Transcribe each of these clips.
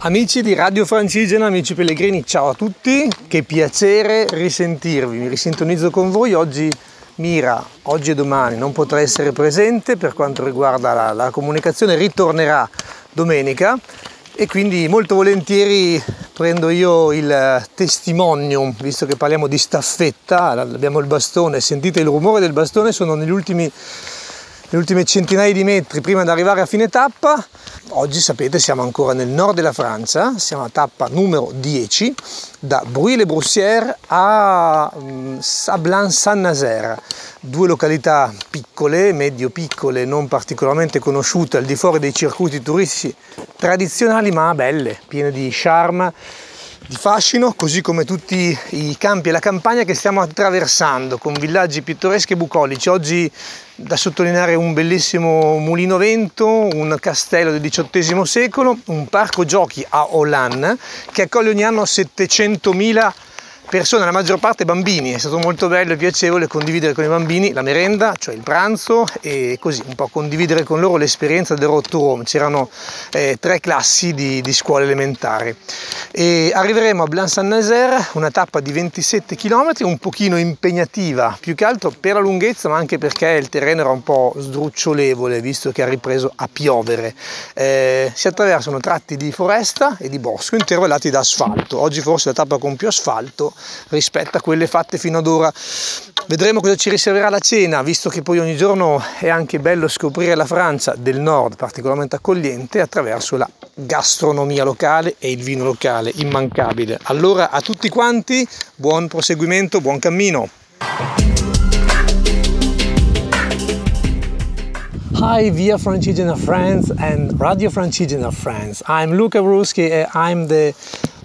Amici di Radio Francigena, amici pellegrini, ciao a tutti, che piacere risentirvi, mi risintonizzo con voi, oggi Mira, oggi e domani non potrà essere presente per quanto riguarda la, la comunicazione, ritornerà domenica e quindi molto volentieri prendo io il testimonium, visto che parliamo di staffetta, abbiamo il bastone, sentite il rumore del bastone, sono negli ultimi le ultime centinaia di metri prima di arrivare a fine tappa. Oggi sapete siamo ancora nel nord della Francia, siamo a tappa numero 10 da Bruy-le-Broussière a mm, Sablin-Saint-Nazaire, due località piccole, medio-piccole, non particolarmente conosciute al di fuori dei circuiti turistici tradizionali ma belle, piene di charme di fascino, così come tutti i campi e la campagna che stiamo attraversando con villaggi pittoreschi e bucolici. Oggi da sottolineare un bellissimo mulino vento, un castello del XVIII secolo, un parco giochi a Hollande che accoglie ogni anno 700.000 persone, la maggior parte bambini, è stato molto bello e piacevole condividere con i bambini la merenda, cioè il pranzo e così un po' condividere con loro l'esperienza del Road to Rome. C'erano eh, tre classi di, di scuola elementare. E arriveremo a Blanc-Saint-Nazaire, una tappa di 27 km, un pochino impegnativa, più che altro per la lunghezza, ma anche perché il terreno era un po' sdrucciolevole, visto che ha ripreso a piovere. Eh, si attraversano tratti di foresta e di bosco intervallati da asfalto. Oggi forse la tappa con più asfalto rispetto a quelle fatte fino ad ora. Vedremo cosa ci riserverà la cena, visto che poi ogni giorno è anche bello scoprire la Francia del nord, particolarmente accogliente, attraverso la gastronomia locale e il vino locale, immancabile. Allora a tutti quanti, buon proseguimento, buon cammino. Hi, Via Francigena friends and Radio Francigena friends. I'm Luca Bruschi and I'm the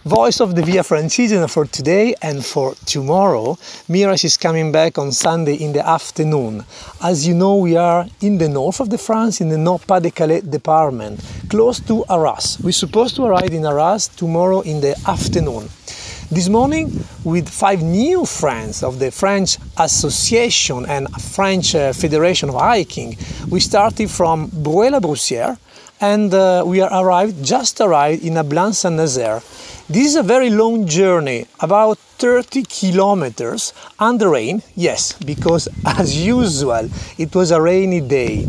voice of the Via Francigena for today and for tomorrow. Miras is coming back on Sunday in the afternoon. As you know, we are in the north of the France, in the Nord-Pas-de-Calais department, close to Arras. We're supposed to arrive in Arras tomorrow in the afternoon. This morning, with five new friends of the French Association and French uh, Federation of Hiking, we started from Bruy-la-Broussière and uh, we are arrived, just arrived in Ablan Saint-Nazaire. This is a very long journey, about 30 kilometers under rain. Yes, because as usual, it was a rainy day.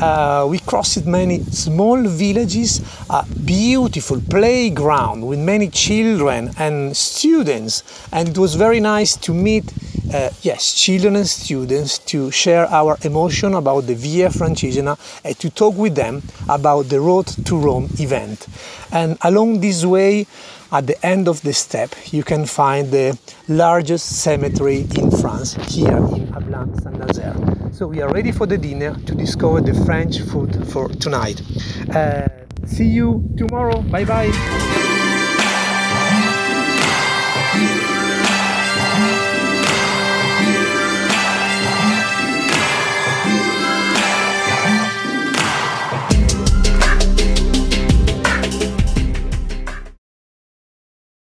Uh, we crossed many small villages, a beautiful playground with many children and students, and it was very nice to meet uh, yes, children and students to share our emotion about the Via Francigena and to talk with them about the Road to Rome event. And along this way, at the end of the step, you can find the largest cemetery in France, here in Ablan Saint Nazaire. So we are ready for the dinner to discover the French food for tonight. Uh, see you tomorrow. Bye bye.